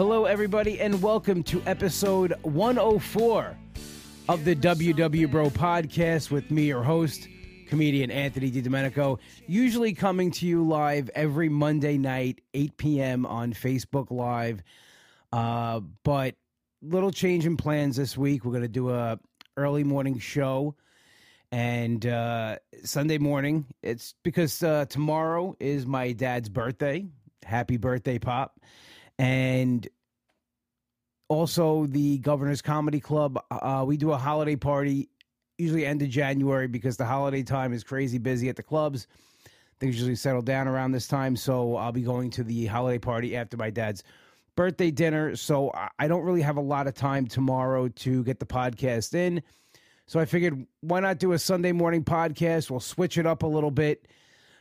Hello, everybody, and welcome to episode 104 of the WW Bro podcast with me, your host, comedian Anthony DiDomenico, usually coming to you live every Monday night, 8 p.m. on Facebook Live. Uh, but little change in plans this week. We're going to do a early morning show and uh, Sunday morning. It's because uh, tomorrow is my dad's birthday. Happy birthday, Pop. And also the Governor's Comedy Club. Uh, we do a holiday party, usually end of January because the holiday time is crazy busy at the clubs. Things usually settle down around this time. So I'll be going to the holiday party after my dad's birthday dinner. So I don't really have a lot of time tomorrow to get the podcast in. So I figured, why not do a Sunday morning podcast? We'll switch it up a little bit.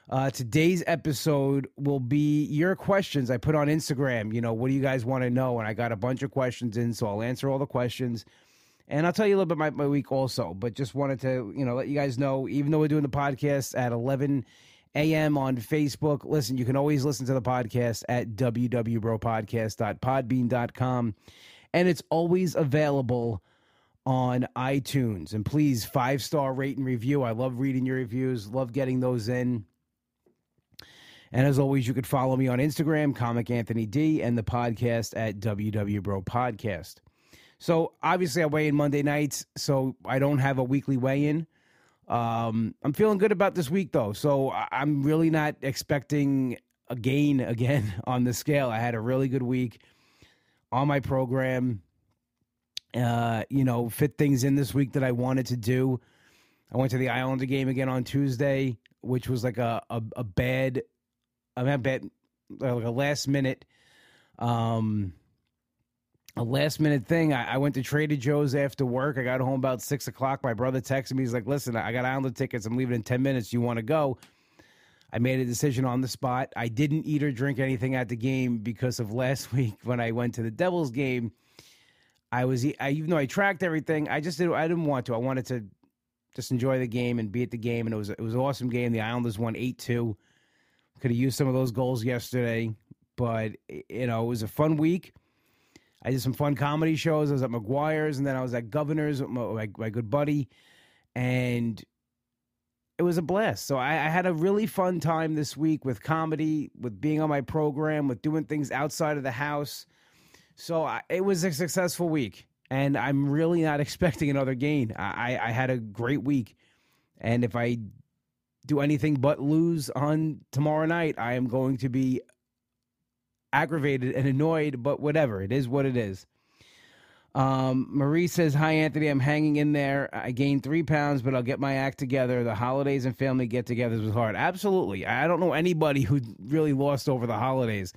Uh, today's episode will be your questions I put on Instagram. You know, what do you guys want to know? And I got a bunch of questions in, so I'll answer all the questions. And I'll tell you a little bit my, my week also, but just wanted to, you know, let you guys know, even though we're doing the podcast at 11 a.m. on Facebook, listen, you can always listen to the podcast at www.bropodcast.podbean.com. And it's always available on iTunes. And please, five star rate and review. I love reading your reviews, love getting those in. And as always, you could follow me on Instagram, Comic Anthony D, and the podcast at WW Bro Podcast. So obviously, I weigh in Monday nights, so I don't have a weekly weigh in. Um, I'm feeling good about this week, though. So I'm really not expecting a gain again on the scale. I had a really good week on my program uh, you know, fit things in this week that I wanted to do. I went to the Islander game again on Tuesday, which was like a a, a bad, I mean, bad, like a last minute, um, a last minute thing. I, I, went to Trader Joe's after work. I got home about six o'clock. My brother texted me. He's like, "Listen, I got Islander tickets. I'm leaving in ten minutes. You want to go?" I made a decision on the spot. I didn't eat or drink anything at the game because of last week when I went to the Devils game I was I, even though I tracked everything, I just didn't I didn't want to. I wanted to just enjoy the game and be at the game, and it was it was an awesome game. The Islanders won eight two. Could have used some of those goals yesterday, but you know it was a fun week. I did some fun comedy shows. I was at McGuire's, and then I was at Governor's with my, my, my good buddy, and it was a blast. So I, I, had a really fun time this week with comedy, with being on my program, with doing things outside of the house. So I, it was a successful week, and I'm really not expecting another gain. I, I had a great week, and if I do anything but lose on tomorrow night, I am going to be aggravated and annoyed. But whatever, it is what it is. Um, Marie says, Hi, Anthony. I'm hanging in there. I gained three pounds, but I'll get my act together. The holidays and family get togethers was hard. Absolutely. I don't know anybody who really lost over the holidays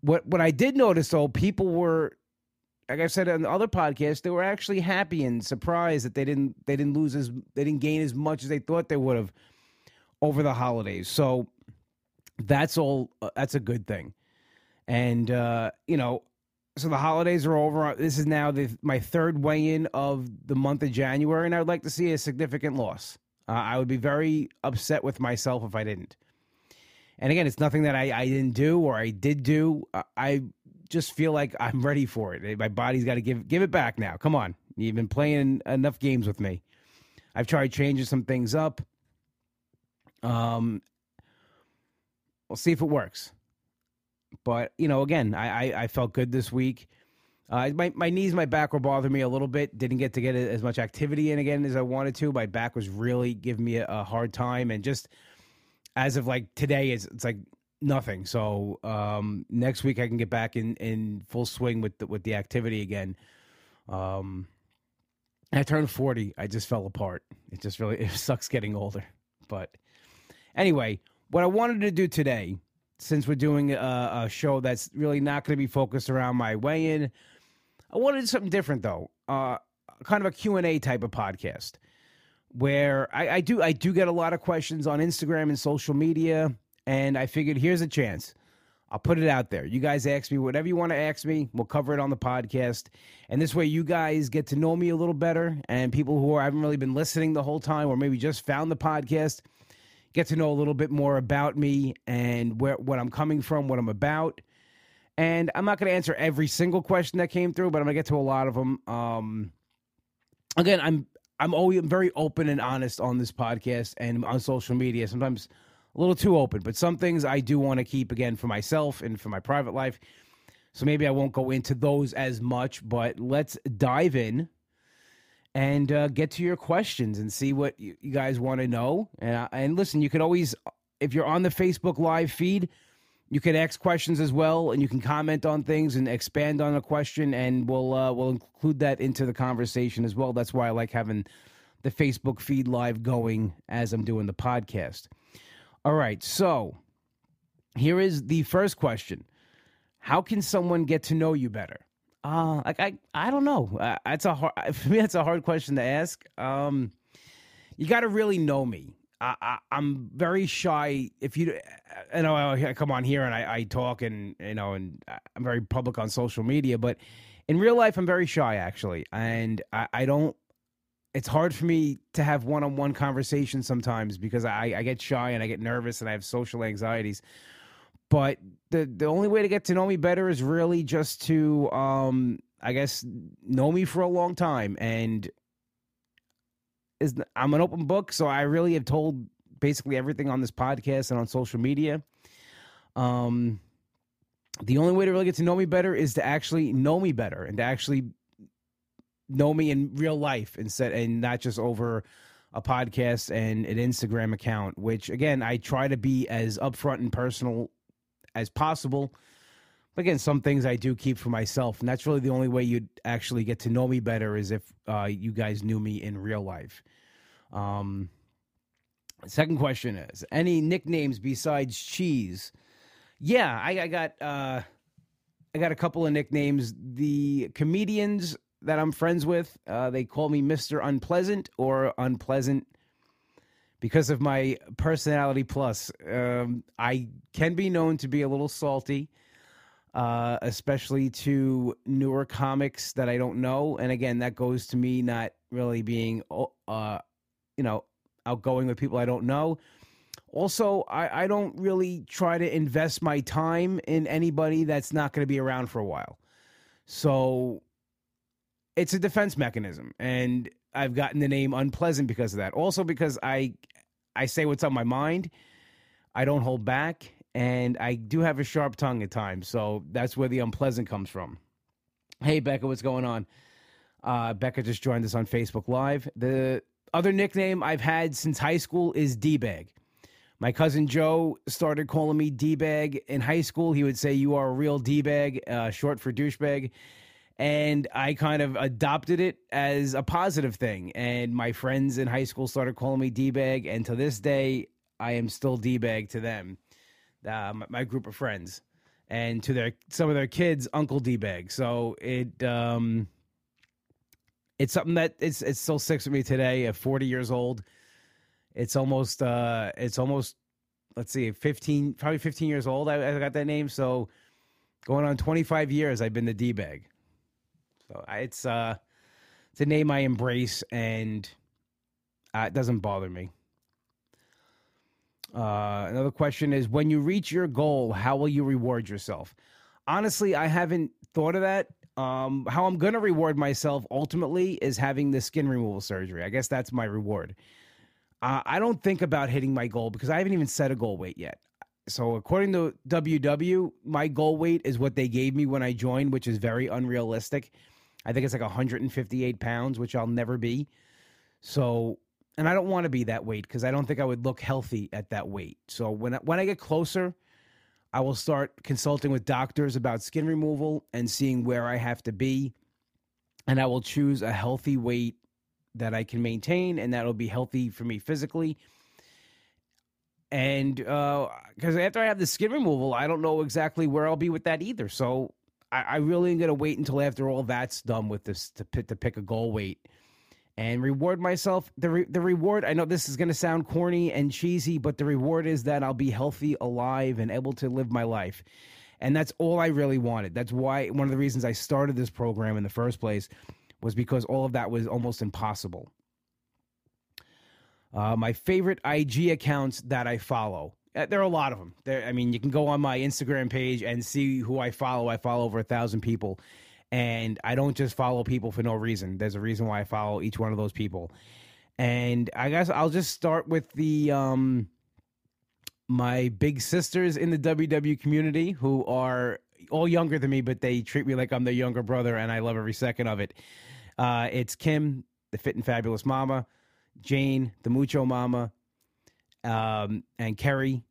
what what I did notice though, people were like I said on the other podcast, they were actually happy and surprised that they didn't they didn't lose as they didn't gain as much as they thought they would have over the holidays. So that's all uh, that's a good thing. And uh, you know, so the holidays are over. This is now the my third weigh-in of the month of January, and I would like to see a significant loss. Uh, I would be very upset with myself if I didn't. And again, it's nothing that I, I didn't do or I did do. I just feel like I'm ready for it. My body's got to give give it back now. Come on, you've been playing enough games with me. I've tried changing some things up. Um, we'll see if it works. But you know, again, I I, I felt good this week. Uh, my my knees, my back were bothering me a little bit. Didn't get to get as much activity in again as I wanted to. My back was really giving me a, a hard time, and just as of like today, it's it's like nothing. So um, next week I can get back in, in full swing with the, with the activity again. Um, I turned forty. I just fell apart. It just really it sucks getting older. But anyway, what I wanted to do today, since we're doing a, a show that's really not going to be focused around my weigh-in, I wanted something different though. Uh, kind of a Q and A type of podcast where I, I do I do get a lot of questions on Instagram and social media, and I figured here's a chance. I'll put it out there. You guys ask me whatever you want to ask me. We'll cover it on the podcast. And this way you guys get to know me a little better. And people who are, haven't really been listening the whole time or maybe just found the podcast get to know a little bit more about me and where what I'm coming from, what I'm about. And I'm not going to answer every single question that came through, but I'm going to get to a lot of them. Um, again, I'm I'm always very open and honest on this podcast and on social media. Sometimes a little too open, but some things I do want to keep again for myself and for my private life. So maybe I won't go into those as much, but let's dive in and uh, get to your questions and see what you, you guys want to know. And, uh, and listen, you can always, if you're on the Facebook Live feed, you can ask questions as well, and you can comment on things and expand on a question, and we'll uh, we'll include that into the conversation as well. That's why I like having the Facebook feed live going as I'm doing the podcast. All right, so here is the first question: How can someone get to know you better? Uh, like I, I don't know. Uh, that's a hard for me. That's a hard question to ask. Um, you got to really know me. I, am very shy. If you, I know I come on here and I, I, talk and you know, and I'm very public on social media, but in real life, I'm very shy actually, and I, I don't. It's hard for me to have one-on-one conversations sometimes because I, I get shy and I get nervous and I have social anxieties. But the the only way to get to know me better is really just to, um, I guess, know me for a long time and is I'm an open book, so I really have told basically everything on this podcast and on social media. Um, the only way to really get to know me better is to actually know me better and to actually know me in real life instead and not just over a podcast and an Instagram account, which again, I try to be as upfront and personal as possible. But again, some things I do keep for myself, and that's really the only way you'd actually get to know me better is if uh, you guys knew me in real life. Um, second question is any nicknames besides Cheese? Yeah, I, I got uh, I got a couple of nicknames. The comedians that I'm friends with, uh, they call me Mister Unpleasant or Unpleasant because of my personality plus. Um, I can be known to be a little salty uh, especially to newer comics that I don't know. And again, that goes to me not really being, uh, you know, outgoing with people I don't know. Also, I, I don't really try to invest my time in anybody that's not going to be around for a while. So it's a defense mechanism. And I've gotten the name unpleasant because of that. Also because I I say what's on my mind. I don't hold back and I do have a sharp tongue at times, so that's where the unpleasant comes from. Hey, Becca, what's going on? Uh, Becca just joined us on Facebook Live. The other nickname I've had since high school is D Bag. My cousin Joe started calling me D Bag in high school. He would say, You are a real D Bag, uh, short for douchebag. And I kind of adopted it as a positive thing. And my friends in high school started calling me D Bag. And to this day, I am still D Bag to them uh, my, group of friends, and to their some of their kids, Uncle D Bag. So it um, it's something that it's it still sticks with me today. At forty years old, it's almost uh, it's almost let's see, fifteen probably fifteen years old. I, I got that name. So going on twenty five years, I've been the D Bag. So it's uh, it's a name I embrace, and uh, it doesn't bother me. Uh, another question is when you reach your goal, how will you reward yourself? Honestly, I haven't thought of that. Um, how I'm going to reward myself ultimately is having the skin removal surgery. I guess that's my reward. Uh, I don't think about hitting my goal because I haven't even set a goal weight yet. So, according to WW, my goal weight is what they gave me when I joined, which is very unrealistic. I think it's like 158 pounds, which I'll never be. So, and I don't want to be that weight because I don't think I would look healthy at that weight. So when I, when I get closer, I will start consulting with doctors about skin removal and seeing where I have to be, and I will choose a healthy weight that I can maintain and that'll be healthy for me physically. And because uh, after I have the skin removal, I don't know exactly where I'll be with that either. So I, I really am going to wait until after all that's done with this to, to pick a goal weight and reward myself. The re- the reward, I know this is going to sound corny and cheesy, but the reward is that I'll be healthy, alive, and able to live my life. And that's all I really wanted. That's why one of the reasons I started this program in the first place was because all of that was almost impossible. Uh, my favorite IG accounts that I follow. Uh, there are a lot of them. There, I mean, you can go on my Instagram page and see who I follow. I follow over a thousand people, and I don't just follow people for no reason. There's a reason why I follow each one of those people. And I guess I'll just start with the um, my big sisters in the WW community who are all younger than me, but they treat me like I'm their younger brother, and I love every second of it. Uh, it's Kim, the fit and fabulous mama, Jane, the mucho mama, um, and Kerry,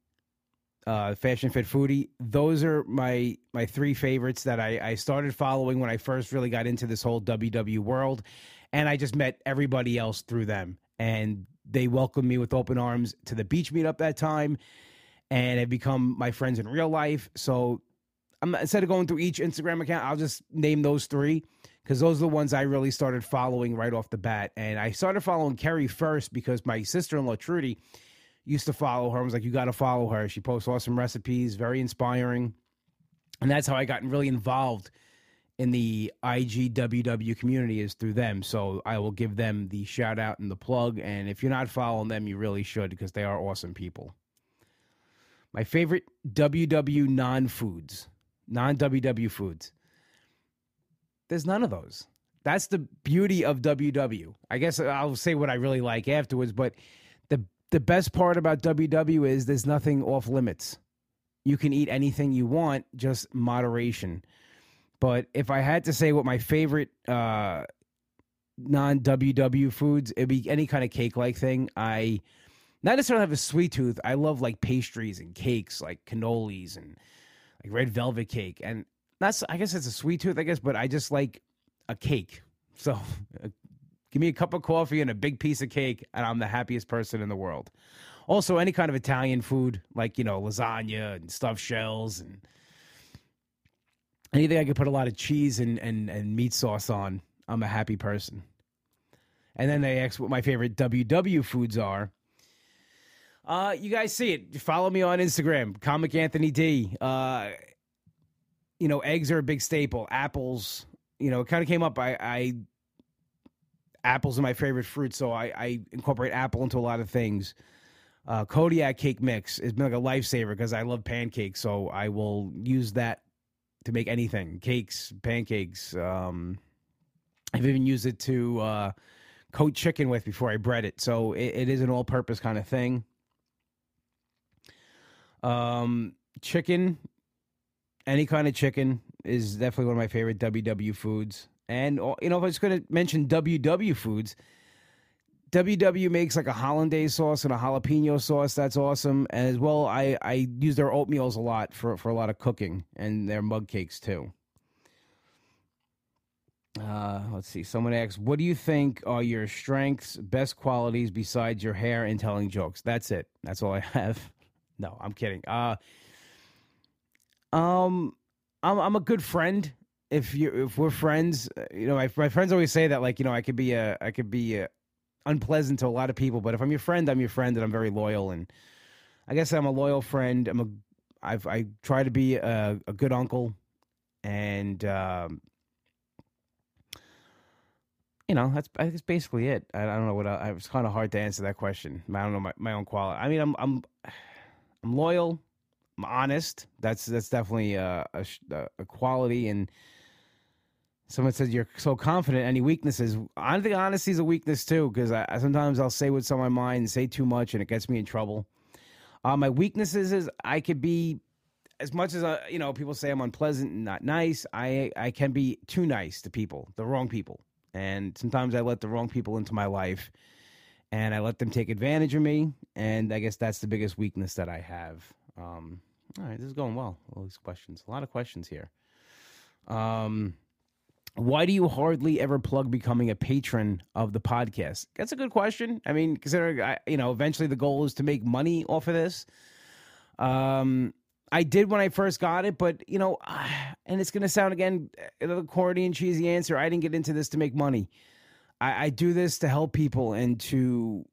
uh, fashion fit foodie. Those are my my three favorites that I, I started following when I first really got into this whole WW world, and I just met everybody else through them, and they welcomed me with open arms to the beach meetup that time, and have become my friends in real life. So I'm instead of going through each Instagram account, I'll just name those three because those are the ones I really started following right off the bat. And I started following Kerry first because my sister in law Trudy used to follow her. I was like, you got to follow her. She posts awesome recipes, very inspiring, and that's how I got really involved in the IGWW community is through them. So I will give them the shout out and the plug. And if you're not following them, you really should because they are awesome people. My favorite WW non foods non WW foods. There's none of those. That's the beauty of WW. I guess I'll say what I really like afterwards, but the best part about WW is there's nothing off limits. You can eat anything you want, just moderation. But if I had to say what my favorite uh, non WW foods, it'd be any kind of cake like thing. I not necessarily have a sweet tooth. I love like pastries and cakes, like cannolis and like red velvet cake, and that's I guess it's a sweet tooth, I guess, but I just like a cake. So give me a cup of coffee and a big piece of cake, and I'm the happiest person in the world. Also, any kind of Italian food, like you know lasagna and stuffed shells and anything I could put a lot of cheese and, and, and meat sauce on, I'm a happy person. And then they ask what my favorite WW foods are. Uh, you guys see it. Follow me on Instagram, Comic Anthony D. Uh, you know, eggs are a big staple. Apples, you know, it kind of came up. I, I apples are my favorite fruit, so I, I incorporate apple into a lot of things. Uh, Kodiak cake mix has been like a lifesaver because I love pancakes, so I will use that to make anything cakes, pancakes. Um, I've even used it to uh, coat chicken with before I bread it, so it, it is an all purpose kind of thing. Um, chicken, any kind of chicken is definitely one of my favorite WW foods. And uh, you know, if I was going to mention WW foods, WW makes like a hollandaise sauce and a jalapeno sauce. That's awesome. As well, I I use their oatmeals a lot for for a lot of cooking and their mug cakes too. Uh, let's see. Someone asks, "What do you think are your strengths, best qualities besides your hair and telling jokes?" That's it. That's all I have. No, I'm kidding. Uh, um, I'm I'm a good friend. If you if we're friends, uh, you know, my my friends always say that like you know I could be a I could be a, unpleasant to a lot of people, but if I'm your friend, I'm your friend, and I'm very loyal. And I guess I'm a loyal friend. I'm a I've I try to be a, a good uncle, and um, you know that's that's basically it. I, I don't know what I, it's kind of hard to answer that question. I don't know my, my own quality. I mean, I'm I'm I'm loyal. I'm honest. That's that's definitely a, a, a quality. And someone said you're so confident. Any weaknesses? I think honesty is a weakness too, because I, sometimes I'll say what's on my mind, and say too much, and it gets me in trouble. Uh, my weaknesses is I could be as much as you know people say I'm unpleasant and not nice. I I can be too nice to people, the wrong people, and sometimes I let the wrong people into my life and I let them take advantage of me. And I guess that's the biggest weakness that I have. Um, all right, this is going well. All these questions, a lot of questions here. Um, why do you hardly ever plug becoming a patron of the podcast? That's a good question. I mean, considering I, you know, eventually the goal is to make money off of this. Um, I did when I first got it, but you know, and it's going to sound again another corny and cheesy answer. I didn't get into this to make money. I, I do this to help people and to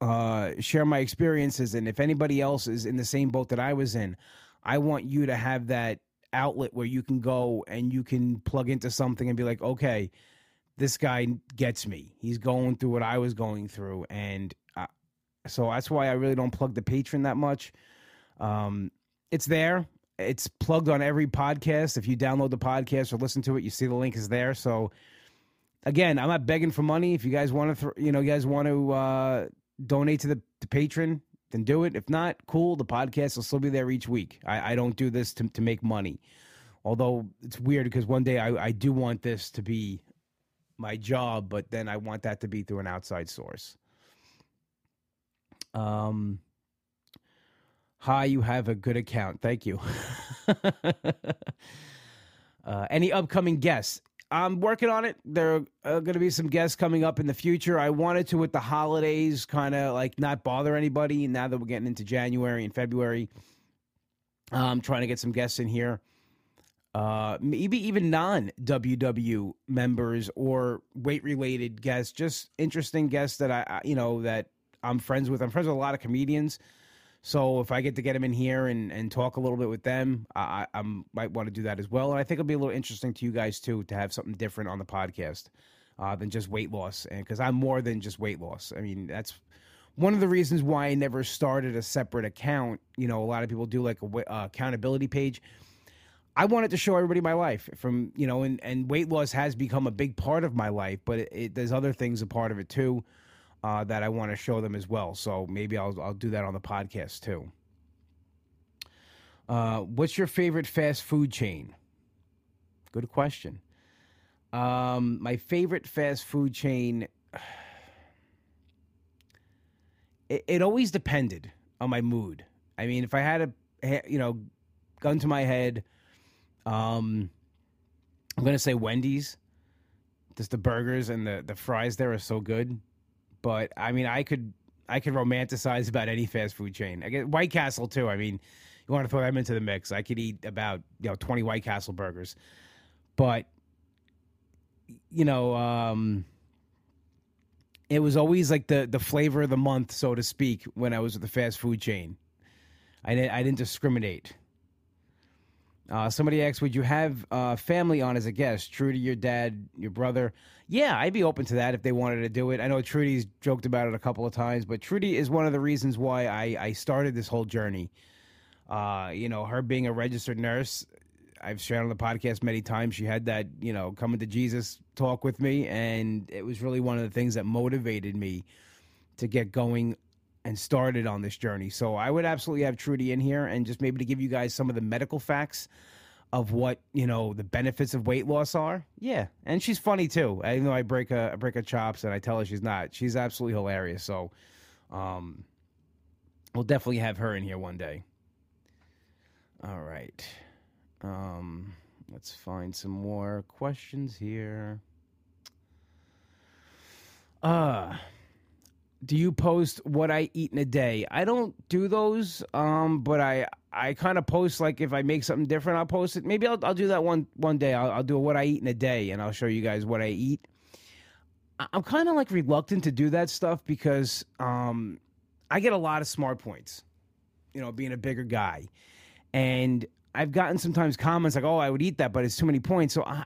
uh, share my experiences. And if anybody else is in the same boat that I was in, I want you to have that outlet where you can go and you can plug into something and be like, okay, this guy gets me. He's going through what I was going through. And uh, so that's why I really don't plug the patron that much. Um, it's there. It's plugged on every podcast. If you download the podcast or listen to it, you see the link is there. So again, I'm not begging for money. If you guys want to, th- you know, you guys want to uh, donate to the, the patron, then do it. If not, cool. The podcast will still be there each week. I, I don't do this to, to make money. Although it's weird because one day I, I do want this to be my job, but then I want that to be through an outside source. Um, hi, you have a good account. Thank you. uh, any upcoming guests? I'm working on it. There are uh, going to be some guests coming up in the future. I wanted to, with the holidays, kind of like not bother anybody. Now that we're getting into January and February, I'm trying to get some guests in here. Uh, maybe even non WW members or weight related guests, just interesting guests that I, you know, that I'm friends with. I'm friends with a lot of comedians. So if I get to get them in here and, and talk a little bit with them, I, I might want to do that as well. And I think it'll be a little interesting to you guys too to have something different on the podcast uh, than just weight loss. And because I'm more than just weight loss. I mean, that's one of the reasons why I never started a separate account. You know, a lot of people do like a uh, accountability page. I wanted to show everybody my life from you know, and and weight loss has become a big part of my life, but it, it, there's other things a part of it too uh, that I want to show them as well. So maybe I'll I'll do that on the podcast too. Uh, what's your favorite fast food chain? Good question. Um, my favorite fast food chain. It, it always depended on my mood. I mean, if I had a you know gun to my head, um, I'm gonna say Wendy's. Just the burgers and the the fries there are so good. But I mean, I could I could romanticize about any fast food chain. I get White Castle too. I mean, you want to throw them into the mix. I could eat about you know 20 White Castle burgers, but you know, um, it was always like the the flavor of the month, so to speak, when I was with the fast food chain. I didn't I didn't discriminate. Uh, somebody asked, "Would you have uh, family on as a guest? Trudy your dad, your brother?" Yeah, I'd be open to that if they wanted to do it. I know Trudy's joked about it a couple of times, but Trudy is one of the reasons why I, I started this whole journey. Uh, you know, her being a registered nurse, I've shared on the podcast many times. She had that, you know, coming to Jesus talk with me, and it was really one of the things that motivated me to get going and started on this journey. So I would absolutely have Trudy in here and just maybe to give you guys some of the medical facts of what you know the benefits of weight loss are. Yeah, and she's funny too. Even though I break a I break her chops and I tell her she's not, she's absolutely hilarious. So, um, we'll definitely have her in here one day. All right, um, let's find some more questions here. Uh do you post what I eat in a day? I don't do those, um, but I I kind of post like if I make something different, I'll post it. Maybe I'll I'll do that one one day. I'll, I'll do what I eat in a day, and I'll show you guys what I eat. I'm kind of like reluctant to do that stuff because um, I get a lot of smart points, you know, being a bigger guy, and I've gotten sometimes comments like, "Oh, I would eat that, but it's too many points." So I,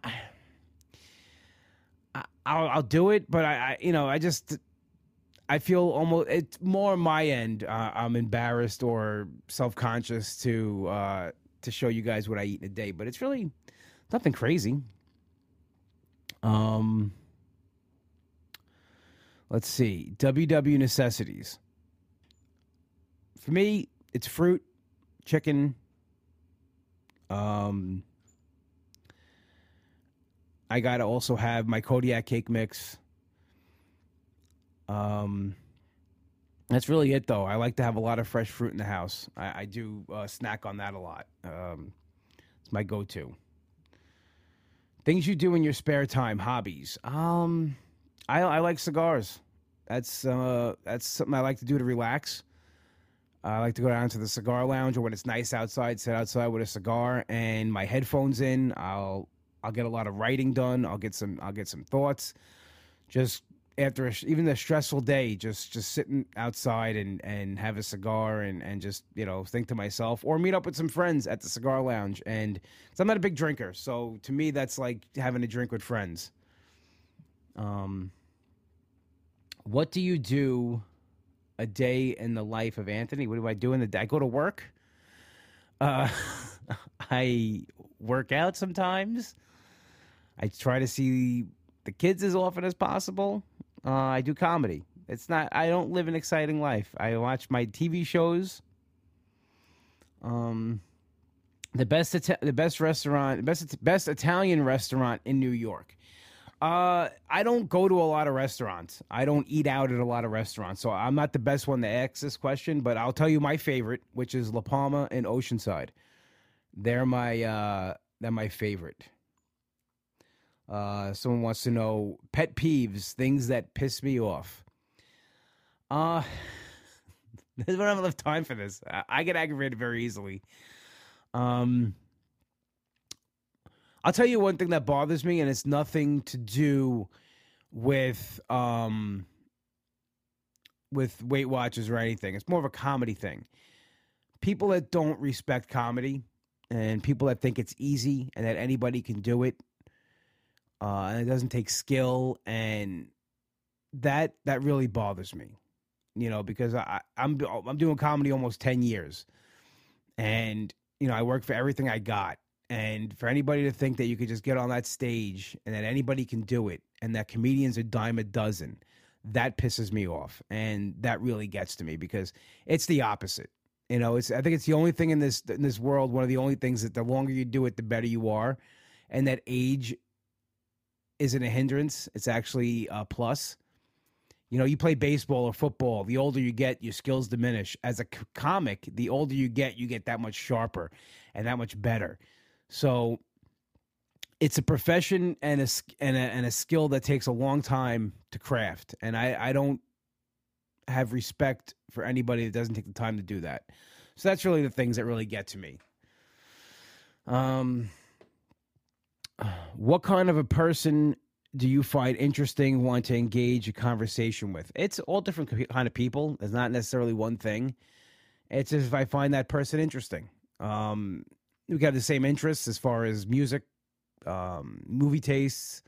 I I'll, I'll do it, but I, I you know I just I feel almost it's more my end. Uh, I'm embarrassed or self conscious to uh, to show you guys what I eat in a day, but it's really nothing crazy. Um, let's see. WW necessities. For me, it's fruit, chicken. Um, I gotta also have my Kodiak cake mix. Um, that's really it, though. I like to have a lot of fresh fruit in the house. I, I do uh, snack on that a lot. Um, it's my go-to. Things you do in your spare time, hobbies. Um, I, I like cigars. That's uh, that's something I like to do to relax. I like to go down to the cigar lounge, or when it's nice outside, sit outside with a cigar and my headphones in. I'll I'll get a lot of writing done. I'll get some I'll get some thoughts. Just after a, even a stressful day, just just sitting outside and and have a cigar and and just you know think to myself, or meet up with some friends at the cigar lounge. And cause I'm not a big drinker, so to me that's like having a drink with friends. Um, what do you do a day in the life of Anthony? What do I do in the day? I go to work. Uh, I work out sometimes. I try to see the kids as often as possible. Uh, I do comedy. It's not. I don't live an exciting life. I watch my TV shows. Um, the best the best restaurant, best best Italian restaurant in New York. Uh, I don't go to a lot of restaurants. I don't eat out at a lot of restaurants, so I'm not the best one to ask this question. But I'll tell you my favorite, which is La Parma and Oceanside. They're my uh, they're my favorite. Uh, someone wants to know pet peeves, things that piss me off. Uh, I don't have enough time for this. I, I get aggravated very easily. Um, I'll tell you one thing that bothers me, and it's nothing to do with um with Weight Watchers or anything. It's more of a comedy thing. People that don't respect comedy and people that think it's easy and that anybody can do it, uh, and it doesn't take skill, and that that really bothers me. You know, because I, I'm I'm doing comedy almost ten years, and you know I work for everything I got, and for anybody to think that you could just get on that stage and that anybody can do it and that comedians are dime a dozen, that pisses me off. And that really gets to me because it's the opposite. You know, it's I think it's the only thing in this in this world, one of the only things that the longer you do it, the better you are. And that age isn't a hindrance. It's actually a plus. You know, you play baseball or football, the older you get, your skills diminish. As a comic, the older you get, you get that much sharper and that much better. So it's a profession and a, and a, and a skill that takes a long time to craft. And I, I don't have respect for anybody that doesn't take the time to do that. So that's really the things that really get to me. Um, what kind of a person do you find interesting, want to engage a conversation with? It's all different kind of people. It's not necessarily one thing. It's if I find that person interesting. Um, we got the same interests as far as music, um, movie tastes.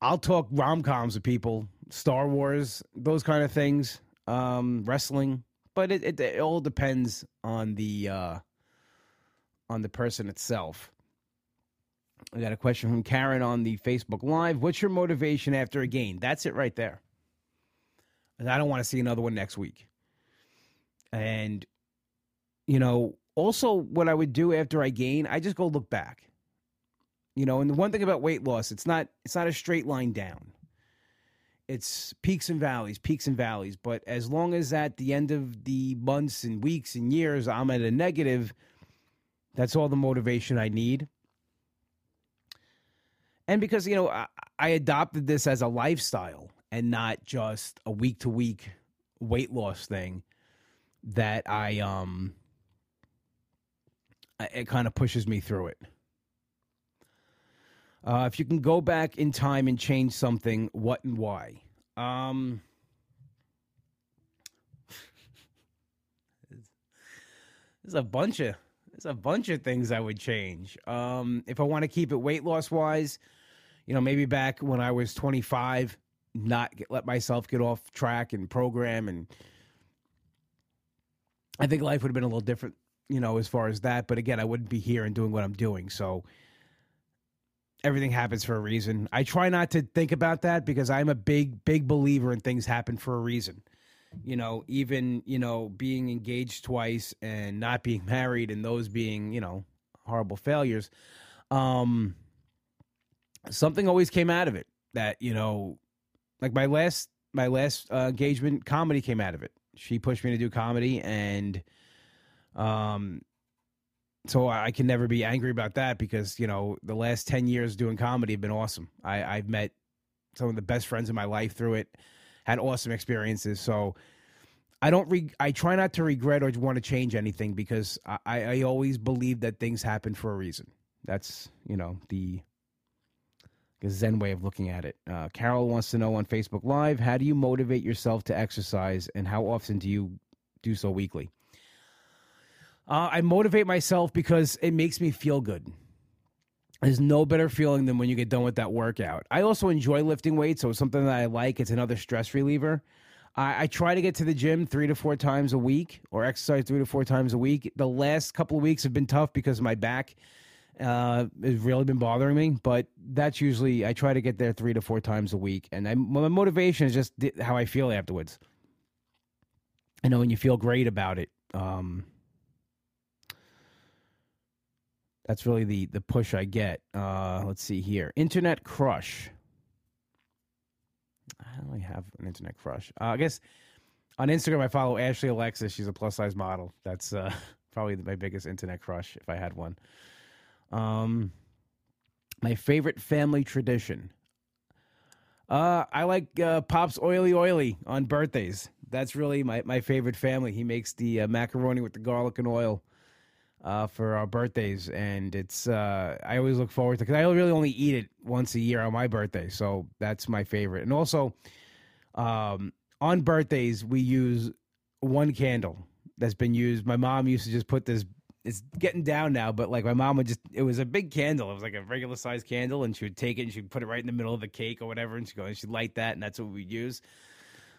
I'll talk rom coms with people, Star Wars, those kind of things, um, wrestling. But it, it, it all depends on the uh, on the person itself. I got a question from Karen on the Facebook Live. What's your motivation after a game? That's it right there. And I don't want to see another one next week. And you know, also what I would do after I gain, I just go look back. You know, and the one thing about weight loss, it's not it's not a straight line down. It's peaks and valleys, peaks and valleys. But as long as at the end of the months and weeks and years I'm at a negative, that's all the motivation I need. And because, you know, I, I adopted this as a lifestyle and not just a week to week weight loss thing that I um it kind of pushes me through it. Uh, if you can go back in time and change something, what and why? Um, there's a bunch of there's a bunch of things I would change. Um, if I want to keep it weight loss wise, you know, maybe back when I was 25, not get, let myself get off track and program, and I think life would have been a little different you know, as far as that. But again, I wouldn't be here and doing what I'm doing. So everything happens for a reason. I try not to think about that because I'm a big, big believer in things happen for a reason. You know, even, you know, being engaged twice and not being married and those being, you know, horrible failures. Um, something always came out of it that, you know, like my last, my last uh, engagement comedy came out of it. She pushed me to do comedy and, um, so I can never be angry about that because you know the last ten years doing comedy have been awesome. I, I've met some of the best friends in my life through it, had awesome experiences. So I don't. Re- I try not to regret or want to change anything because I, I always believe that things happen for a reason. That's you know the Zen way of looking at it. Uh, Carol wants to know on Facebook Live: How do you motivate yourself to exercise, and how often do you do so weekly? Uh, I motivate myself because it makes me feel good. There's no better feeling than when you get done with that workout. I also enjoy lifting weights, so it's something that I like. It's another stress reliever. I, I, try to get to the gym three to four times a week or exercise three to four times a week. The last couple of weeks have been tough because my back uh, has really been bothering me, but that's usually I try to get there three to four times a week. And I, my motivation is just how I feel afterwards. I know when you feel great about it. Um, that's really the the push I get. Uh, let's see here. Internet crush. I don't really have an internet crush. Uh, I guess on Instagram I follow Ashley Alexiss. She's a plus size model. That's uh, probably my biggest internet crush if I had one. Um, my favorite family tradition. Uh, I like uh, Pop's oily oily on birthdays. That's really my, my favorite family. He makes the uh, macaroni with the garlic and oil uh, for our birthdays, and it's uh, I always look forward to because I really only eat it once a year on my birthday, so that's my favorite. And also, um, on birthdays we use one candle that's been used. My mom used to just put this. It's getting down now, but like my mom would just, it was a big candle. It was like a regular sized candle, and she would take it and she'd put it right in the middle of the cake or whatever, and she'd go and she'd light that, and that's what we'd use.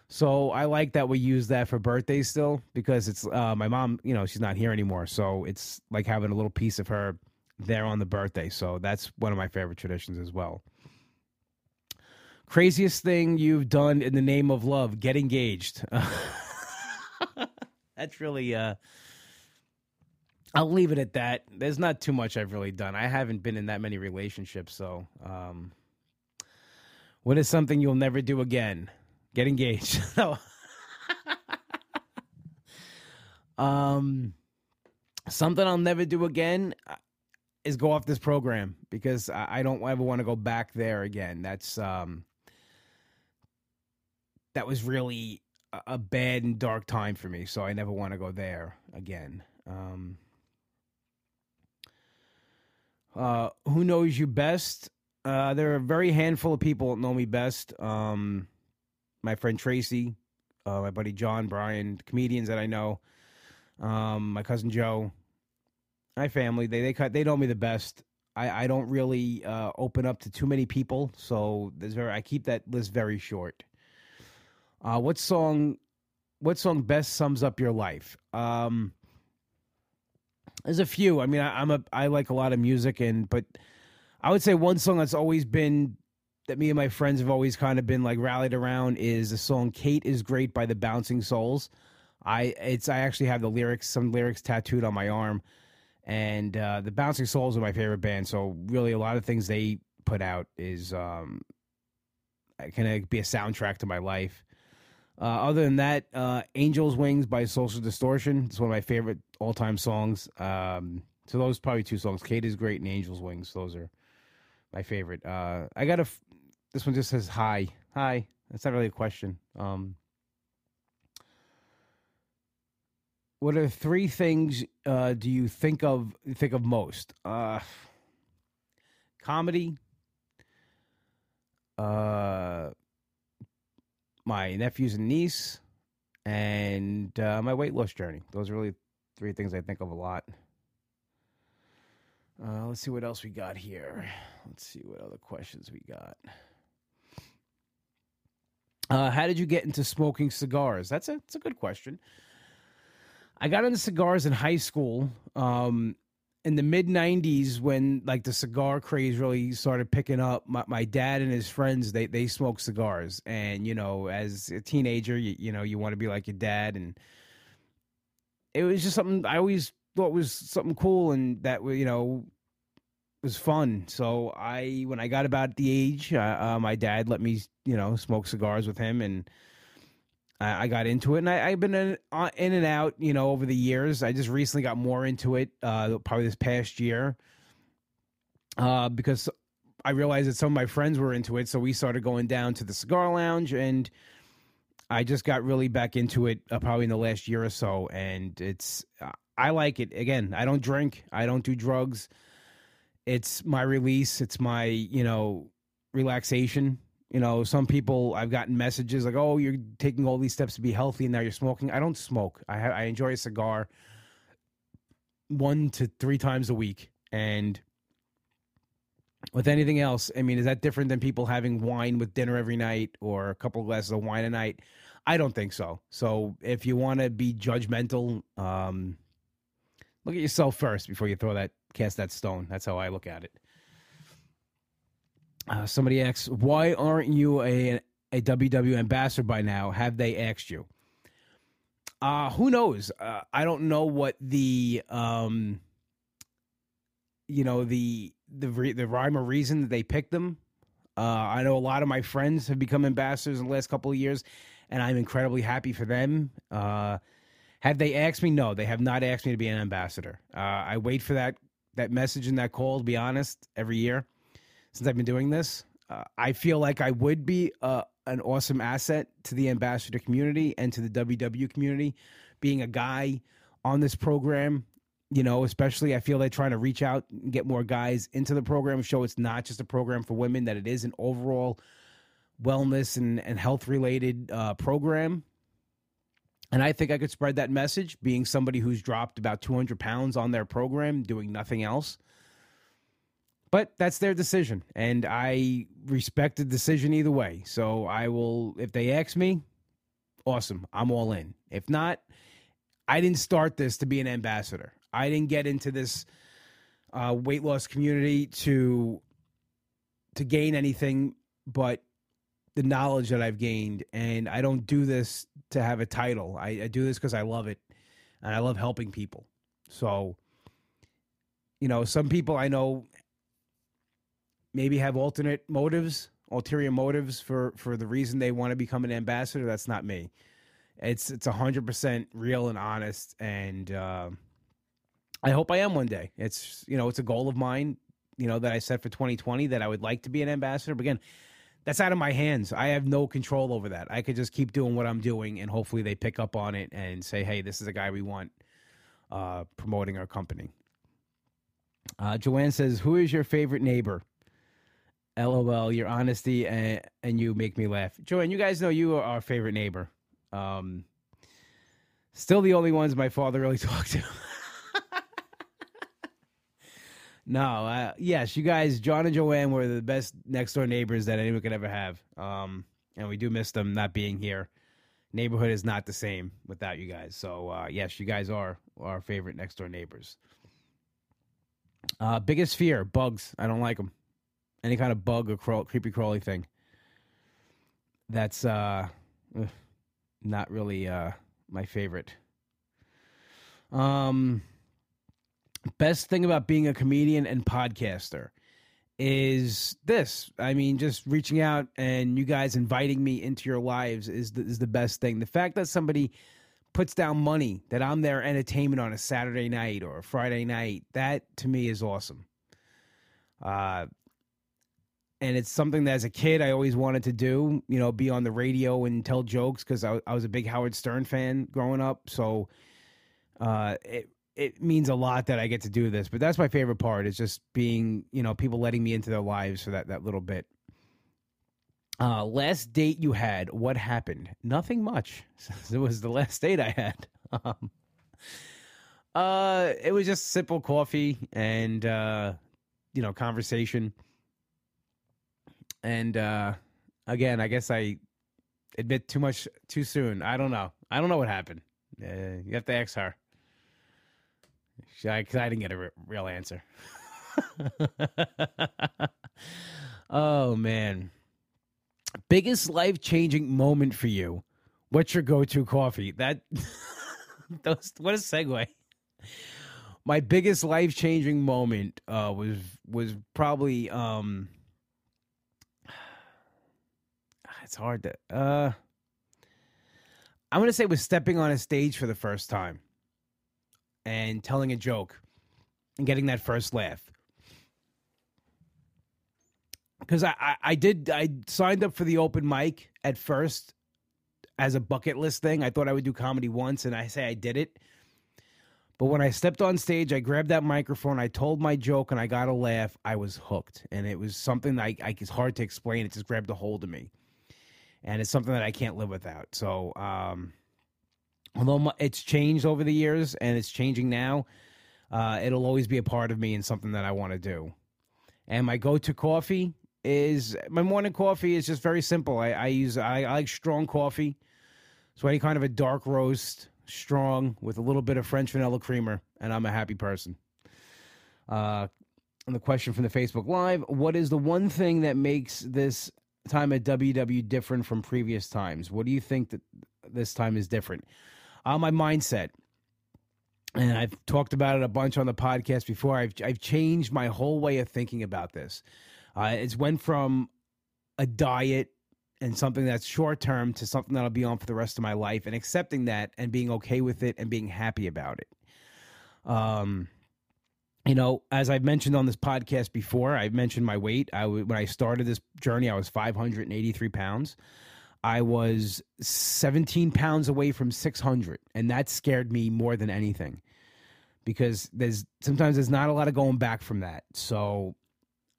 So I like that we use that for birthdays still because it's uh, my mom. You know, she's not here anymore, so it's like having a little piece of her there on the birthday. So that's one of my favorite traditions as well. Craziest thing you've done in the name of love: get engaged. that's really. Uh, I'll leave it at that. There's not too much I've really done. I haven't been in that many relationships, so. Um, what is something you'll never do again? Get engaged. um, something I'll never do again uh, is go off this program because I don't ever want to go back there again. That's um, that was really a bad and dark time for me, so I never want to go there again. Um, uh, who knows you best? Uh, there are a very handful of people that know me best. Um, my friend Tracy, uh, my buddy John, Brian, comedians that I know, um, my cousin Joe, my family. They they they know me the best. I, I don't really uh, open up to too many people, so there's very I keep that list very short. Uh, what song? What song best sums up your life? Um, there's a few. I mean, I, I'm a I like a lot of music, and but I would say one song that's always been that me and my friends have always kind of been like rallied around is the song "Kate is Great" by the Bouncing Souls. I it's I actually have the lyrics, some lyrics tattooed on my arm, and uh, the Bouncing Souls are my favorite band. So really, a lot of things they put out is um, can be a soundtrack to my life. Uh, other than that, uh, "Angels Wings" by Social Distortion. It's one of my favorite all-time songs. Um, so those probably two songs. "Kate is Great" and "Angels Wings." Those are my favorite. Uh, I got a this one just says hi. Hi. That's not really a question. Um, what are three things uh, do you think of think of most? Uh, comedy. Uh, my nephews and niece, and uh, my weight loss journey. Those are really three things I think of a lot. Uh, let's see what else we got here. Let's see what other questions we got. Uh, how did you get into smoking cigars? That's a that's a good question. I got into cigars in high school. Um, in the mid '90s, when like the cigar craze really started picking up, my, my dad and his friends they they smoke cigars, and you know, as a teenager, you, you know, you want to be like your dad, and it was just something I always thought was something cool, and that you know was fun. So I, when I got about the age, uh, uh, my dad let me, you know, smoke cigars with him, and I, I got into it. And I, have been in, uh, in, and out, you know, over the years. I just recently got more into it, uh, probably this past year, uh, because I realized that some of my friends were into it. So we started going down to the cigar lounge, and I just got really back into it uh, probably in the last year or so. And it's, I like it. Again, I don't drink, I don't do drugs it's my release it's my you know relaxation you know some people i've gotten messages like oh you're taking all these steps to be healthy and now you're smoking i don't smoke i, I enjoy a cigar one to three times a week and with anything else i mean is that different than people having wine with dinner every night or a couple glasses of wine a night I don't think so. So if you want to be judgmental, um, look at yourself first before you throw that cast that stone. That's how I look at it. Uh, somebody asks, why aren't you a a WW ambassador by now? Have they asked you? Uh, who knows? Uh, I don't know what the um, you know the the the rhyme or reason that they picked them. Uh, I know a lot of my friends have become ambassadors in the last couple of years, and I'm incredibly happy for them. Uh, have they asked me? No, they have not asked me to be an ambassador. Uh, I wait for that that message and that call. To be honest, every year since I've been doing this, uh, I feel like I would be uh, an awesome asset to the ambassador community and to the WW community. Being a guy on this program, you know, especially I feel they're trying to reach out and get more guys into the program, show it's not just a program for women, that it is an overall wellness and, and health related uh, program. And I think I could spread that message being somebody who's dropped about 200 pounds on their program, doing nothing else. But that's their decision. And I respect the decision either way. So I will, if they ask me, awesome. I'm all in. If not, I didn't start this to be an ambassador. I didn't get into this uh, weight loss community to to gain anything but the knowledge that I've gained. And I don't do this to have a title. I, I do this because I love it and I love helping people. So, you know, some people I know maybe have alternate motives, ulterior motives for for the reason they want to become an ambassador. That's not me. It's it's hundred percent real and honest, and uh, I hope I am one day. It's you know it's a goal of mine, you know that I set for 2020 that I would like to be an ambassador. But again, that's out of my hands. I have no control over that. I could just keep doing what I'm doing, and hopefully they pick up on it and say, "Hey, this is a guy we want uh, promoting our company." Uh, Joanne says, "Who is your favorite neighbor?" LOL, your honesty and, and you make me laugh. Joanne, you guys know you are our favorite neighbor. Um, still the only ones my father really talked to. no, uh, yes, you guys, John and Joanne were the best next door neighbors that anyone could ever have. Um, and we do miss them not being here. Neighborhood is not the same without you guys. So, uh, yes, you guys are our favorite next door neighbors. Uh, biggest fear bugs. I don't like them any kind of bug or crawl, creepy crawly thing. That's uh, not really uh, my favorite. Um, best thing about being a comedian and podcaster is this. I mean, just reaching out and you guys inviting me into your lives is the, is the best thing. The fact that somebody puts down money that I'm their entertainment on a Saturday night or a Friday night, that to me is awesome. Uh, and it's something that as a kid I always wanted to do. You know, be on the radio and tell jokes because I, I, was a big Howard Stern fan growing up. So uh, it it means a lot that I get to do this. But that's my favorite part is just being you know people letting me into their lives for that that little bit. Uh, last date you had, what happened? Nothing much. it was the last date I had. Um, uh, it was just simple coffee and uh, you know conversation and uh, again, I guess I admit too much too soon. I don't know. I don't know what happened. Uh, you have to ask her. Because I, I, didn't get a re- real answer. oh man, biggest life changing moment for you? What's your go to coffee? That those, what a segue. My biggest life changing moment uh, was was probably um, it's hard to. Uh, I'm gonna say was stepping on a stage for the first time and telling a joke and getting that first laugh. Because I, I, I did I signed up for the open mic at first as a bucket list thing. I thought I would do comedy once, and I say I did it. But when I stepped on stage, I grabbed that microphone, I told my joke, and I got a laugh. I was hooked, and it was something I, I it's hard to explain. It just grabbed a hold of me and it's something that I can't live without. So, um, although it's changed over the years and it's changing now, uh, it'll always be a part of me and something that I want to do. And my go-to coffee is my morning coffee is just very simple. I, I use I, I, like strong coffee, So any kind of a dark roast, strong with a little bit of French vanilla creamer, and I'm a happy person. Uh, and the question from the Facebook Live: What is the one thing that makes this time at WW different from previous times? What do you think that this time is different? Uh, my mindset and I've talked about it a bunch on the podcast before. I've I've changed my whole way of thinking about this. Uh, it's went from a diet and something that's short term to something that'll be on for the rest of my life, and accepting that and being okay with it and being happy about it. Um, you know, as I've mentioned on this podcast before, I've mentioned my weight. I when I started this journey, I was 583 pounds. I was 17 pounds away from 600, and that scared me more than anything because there's sometimes there's not a lot of going back from that. So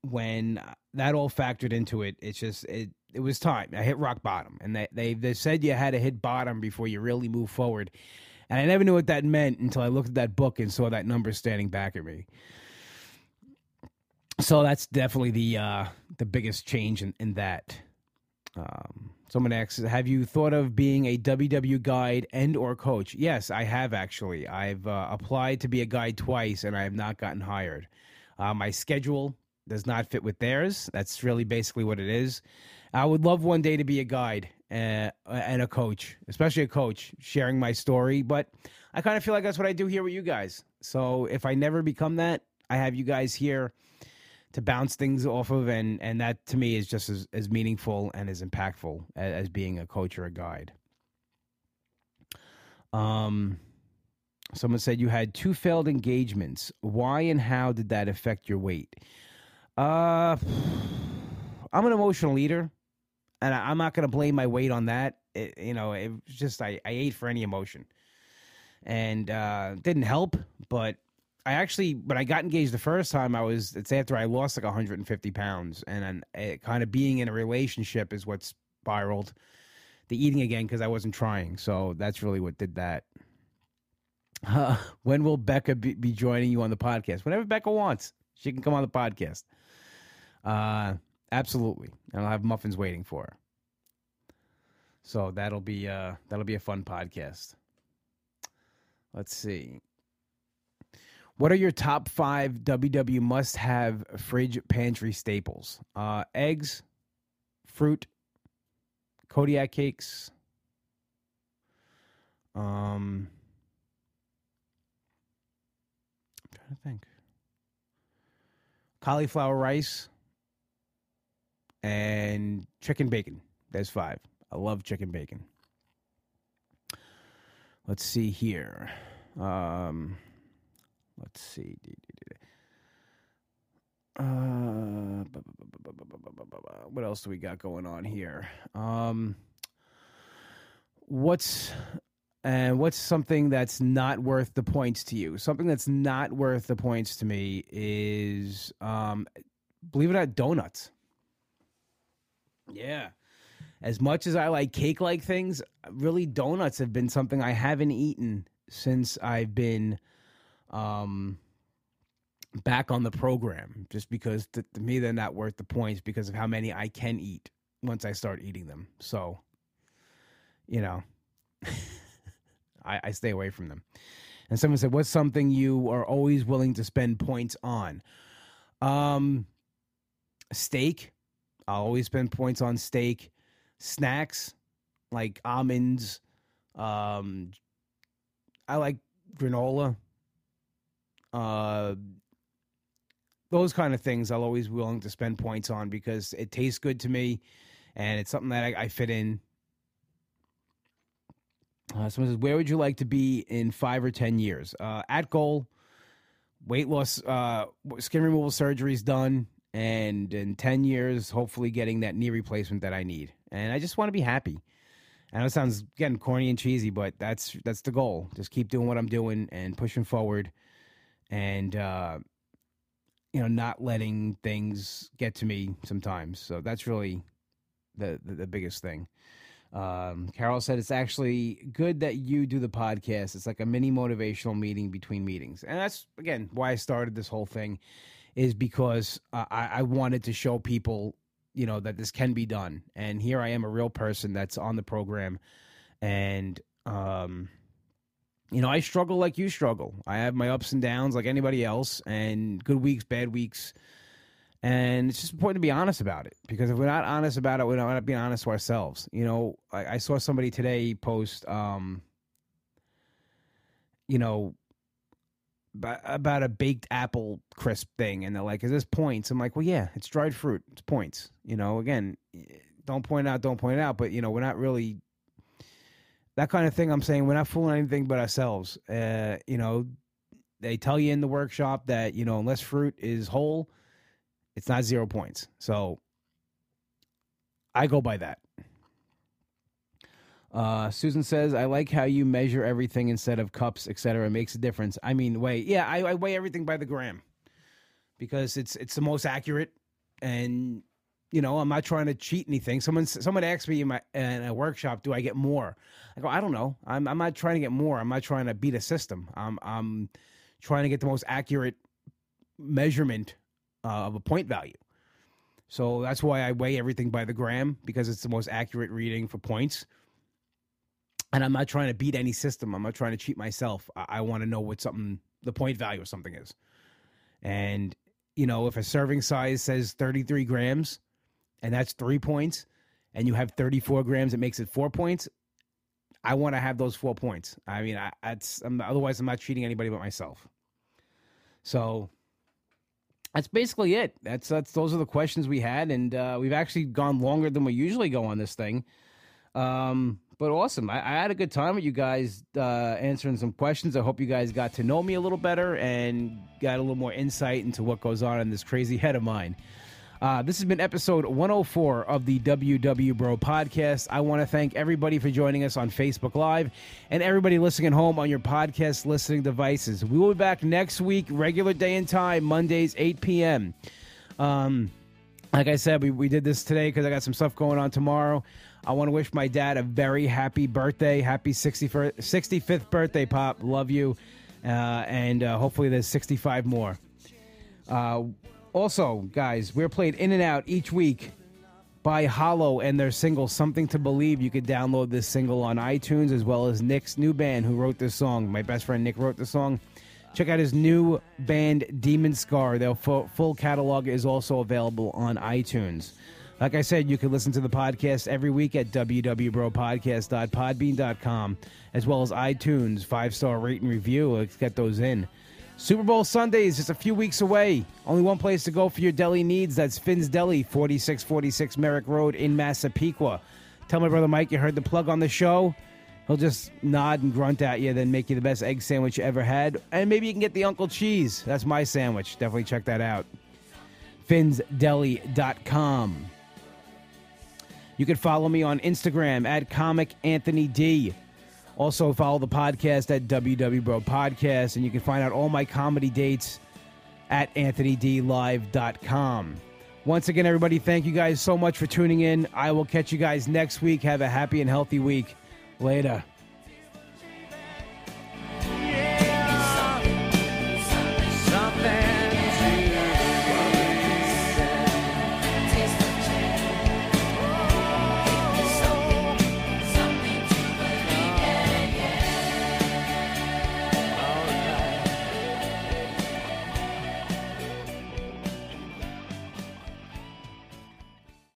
when that all factored into it, it's just it it was time. I hit rock bottom, and they they they said you had to hit bottom before you really move forward. And I never knew what that meant until I looked at that book and saw that number standing back at me. So that's definitely the uh, the biggest change in, in that. Um, someone asks, "Have you thought of being a WW guide and or coach?" Yes, I have actually. I've uh, applied to be a guide twice, and I have not gotten hired. Uh, my schedule does not fit with theirs. That's really basically what it is. I would love one day to be a guide uh, and a coach, especially a coach, sharing my story. But I kind of feel like that's what I do here with you guys. So if I never become that, I have you guys here to bounce things off of, and and that to me is just as, as meaningful and as impactful as, as being a coach or a guide. Um, someone said you had two failed engagements. Why and how did that affect your weight? Uh, I'm an emotional eater, and I, am not going to blame my weight on that. It, you know, it was just I, I ate for any emotion, and uh, didn't help, but I actually, when I got engaged the first time, I was, it's after I lost like 150 pounds. And it, kind of being in a relationship is what spiraled the eating again because I wasn't trying. So that's really what did that. Uh, when will Becca be, be, joining you on the podcast? Whenever Becca wants, she can come on the podcast. Uh, absolutely. And I'll have muffins waiting for her. So that'll be uh that'll be a fun podcast. Let's see. What are your top five WW must have fridge pantry staples? Uh, eggs, fruit, Kodiak cakes. Um, I'm trying to think. Cauliflower rice and chicken bacon. There's five. I love chicken bacon. Let's see here. Um, Let's see. Uh, what else do we got going on here? Um, what's and what's something that's not worth the points to you? Something that's not worth the points to me is, um, believe it or not, donuts. Yeah. As much as I like cake like things, really donuts have been something I haven't eaten since I've been um, back on the program just because to, to, me they're not worth the points because of how many I can eat once I start eating them. So, you know, I, I stay away from them. And someone said, "What's something you are always willing to spend points on?" Um, steak. I'll always spend points on steak. Snacks like almonds. Um, I like granola uh, those kind of things I'll always be willing to spend points on because it tastes good to me and it's something that I, I fit in. Uh, someone says, Where would you like to be in five or 10 years? Uh, at goal, weight loss, uh, skin removal surgery is done. And in 10 years, hopefully getting that knee replacement that I need. And I just want to be happy. I know it sounds, again, corny and cheesy, but that's that's the goal. Just keep doing what I'm doing and pushing forward and uh, you know not letting things get to me sometimes. So that's really the the, the biggest thing. Um, Carol said it's actually good that you do the podcast. It's like a mini motivational meeting between meetings, and that's again why I started this whole thing, is because I, I wanted to show people, you know, that this can be done. And here I am, a real person that's on the program, And um, you know, I struggle like you struggle. I have my ups and downs like anybody else, and good weeks, bad weeks. And it's just important to be honest about it because if we're not honest about it, we're not being honest to ourselves. You know, I, I saw somebody today post, um, you know, about a baked apple crisp thing, and they're like, "Is this points?" I'm like, "Well, yeah, it's dried fruit. It's points." You know, again, don't point out, don't point out, but you know, we're not really that kind of thing. I'm saying we're not fooling anything but ourselves. Uh, you know, they tell you in the workshop that you know unless fruit is whole, it's not zero points. So I go by that. Uh, Susan says, "I like how you measure everything instead of cups, etc. It makes a difference. I mean, weigh. Yeah, I, I weigh everything by the gram because it's it's the most accurate, and you know, I'm not trying to cheat anything. Someone someone asked me in my in a workshop, "Do I get more?" I go, "I don't know. I'm I'm not trying to get more. I'm not trying to beat a system. I'm I'm trying to get the most accurate measurement uh, of a point value. So that's why I weigh everything by the gram because it's the most accurate reading for points. And I'm not trying to beat any system. I'm not trying to cheat myself. I, I want to know what something the point value of something is. And you know, if a serving size says 33 grams, and that's three points, and you have 34 grams, it makes it four points. I want to have those four points. I mean, I, that's I'm, otherwise I'm not cheating anybody but myself. So that's basically it. That's that's those are the questions we had, and uh, we've actually gone longer than we usually go on this thing. Um, but awesome. I, I, had a good time with you guys uh, answering some questions. I hope you guys got to know me a little better and got a little more insight into what goes on in this crazy head of mine. Uh, this has been episode 104 of the WW Bro podcast. I want to thank everybody for joining us on Facebook Live and everybody listening at home on your podcast listening devices. We will be back next week, regular day and time, Mondays, 8 p.m. Um, like I said, we, we did this today because I got some stuff going on tomorrow. I want to wish my dad a very happy birthday. Happy 65th, 65th birthday, Pop. Love you. Uh, and uh, hopefully there's 65 more. Uh, also, guys, we're played in and out each week by Hollow and their single "Something to Believe." You could download this single on iTunes as well as Nick's new band, who wrote this song. My best friend Nick wrote the song. Check out his new band, Demon Scar. Their full catalog is also available on iTunes. Like I said, you can listen to the podcast every week at www.bropodcast.podbean.com, as well as iTunes, five star rate and review. Let's get those in. Super Bowl Sunday is just a few weeks away. Only one place to go for your deli needs. That's Finn's Deli, 4646 Merrick Road in Massapequa. Tell my brother Mike you heard the plug on the show. He'll just nod and grunt at you, then make you the best egg sandwich you ever had. And maybe you can get the Uncle Cheese. That's my sandwich. Definitely check that out. FinnsDeli.com. You can follow me on Instagram at Comic Anthony D. Also, follow the podcast at WW Bro Podcast, and you can find out all my comedy dates at AnthonyDLive.com. Once again, everybody, thank you guys so much for tuning in. I will catch you guys next week. Have a happy and healthy week. Later.